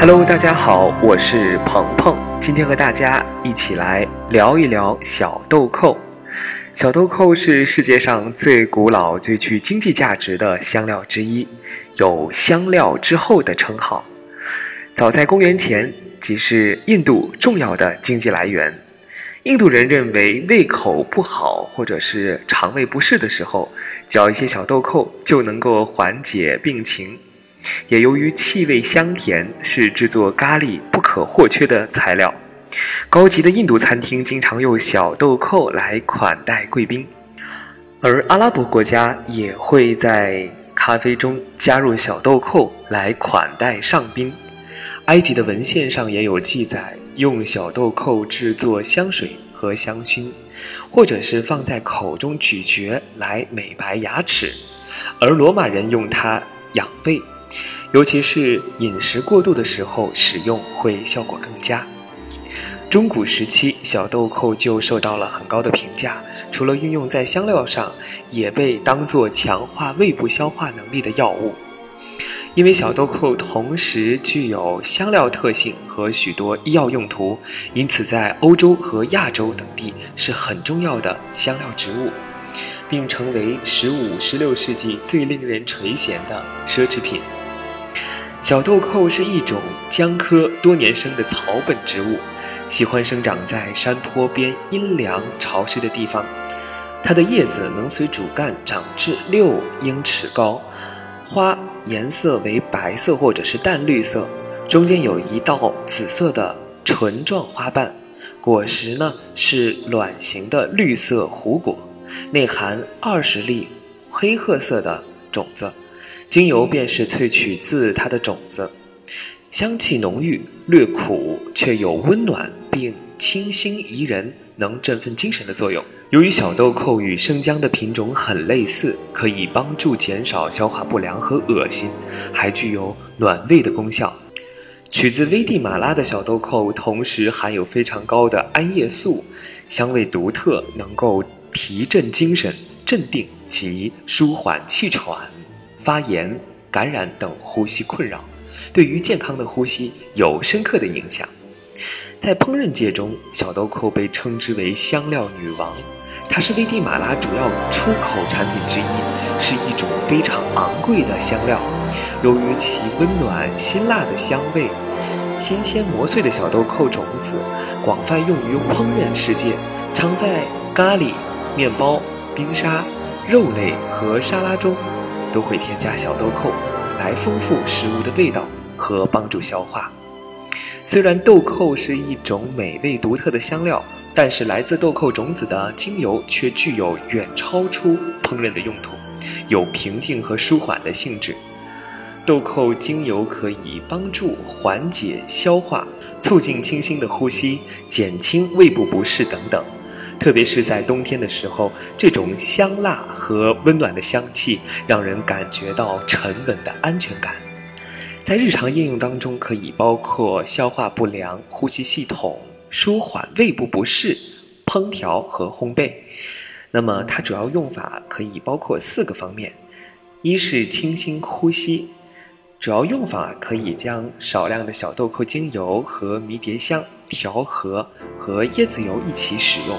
Hello，大家好，我是鹏鹏，今天和大家一起来聊一聊小豆蔻。小豆蔻是世界上最古老、最具经济价值的香料之一，有“香料之后”的称号。早在公元前，即是印度重要的经济来源。印度人认为胃口不好或者是肠胃不适的时候，嚼一些小豆蔻就能够缓解病情。也由于气味香甜，是制作咖喱不可或缺的材料。高级的印度餐厅经常用小豆蔻来款待贵宾，而阿拉伯国家也会在咖啡中加入小豆蔻来款待上宾。埃及的文献上也有记载。用小豆蔻制作香水和香薰，或者是放在口中咀嚼来美白牙齿，而罗马人用它养胃，尤其是饮食过度的时候使用会效果更佳。中古时期，小豆蔻就受到了很高的评价，除了运用在香料上，也被当作强化胃部消化能力的药物。因为小豆蔻同时具有香料特性和许多医药用途，因此在欧洲和亚洲等地是很重要的香料植物，并成为十五、十六世纪最令人垂涎的奢侈品。小豆蔻是一种姜科多年生的草本植物，喜欢生长在山坡边阴凉潮湿的地方。它的叶子能随主干长至六英尺高，花。颜色为白色或者是淡绿色，中间有一道紫色的唇状花瓣，果实呢是卵形的绿色糊果，内含二十粒黑褐色的种子，精油便是萃取自它的种子，香气浓郁，略苦却有温暖并清新宜人，能振奋精神的作用。由于小豆蔻与生姜的品种很类似，可以帮助减少消化不良和恶心，还具有暖胃的功效。取自危地马拉的小豆蔻，同时含有非常高的桉叶素，香味独特，能够提振精神、镇定及舒缓气喘、发炎、感染等呼吸困扰，对于健康的呼吸有深刻的影响。在烹饪界中，小豆蔻被称之为香料女王。它是危地马拉主要出口产品之一，是一种非常昂贵的香料。由于其温暖辛辣的香味，新鲜磨碎的小豆蔻种子广泛用于烹饪世界，常在咖喱、面包、冰沙、肉类和沙拉中都会添加小豆蔻，来丰富食物的味道和帮助消化。虽然豆蔻是一种美味独特的香料。但是来自豆蔻种子的精油却具有远超出烹饪的用途，有平静和舒缓的性质。豆蔻精油可以帮助缓解消化，促进清新的呼吸，减轻胃部不适等等。特别是在冬天的时候，这种香辣和温暖的香气让人感觉到沉稳的安全感。在日常应用当中，可以包括消化不良、呼吸系统。舒缓胃部不适、烹调和烘焙。那么它主要用法可以包括四个方面：一是清新呼吸，主要用法可以将少量的小豆蔻精油和迷迭香调和和椰子油一起使用，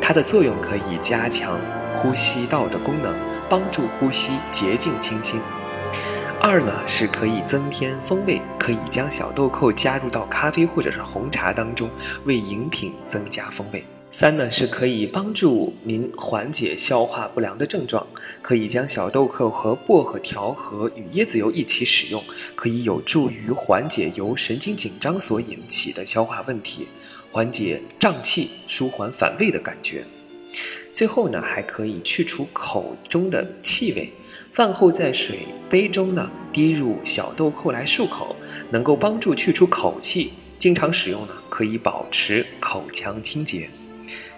它的作用可以加强呼吸道的功能，帮助呼吸洁净清新。二呢是可以增添风味，可以将小豆蔻加入到咖啡或者是红茶当中，为饮品增加风味。三呢是可以帮助您缓解消化不良的症状，可以将小豆蔻和薄荷调和与椰子油一起使用，可以有助于缓解由神经紧张所引起的消化问题，缓解胀气，舒缓反胃的感觉。最后呢还可以去除口中的气味。饭后在水杯中呢滴入小豆蔻来漱口，能够帮助去除口气。经常使用呢，可以保持口腔清洁。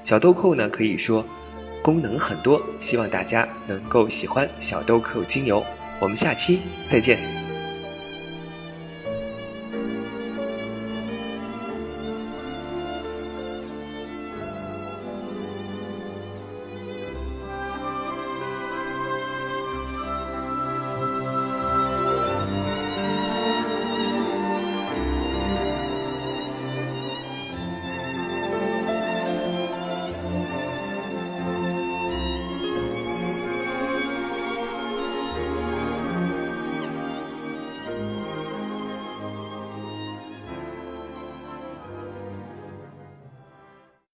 小豆蔻呢，可以说功能很多，希望大家能够喜欢小豆蔻精油。我们下期再见。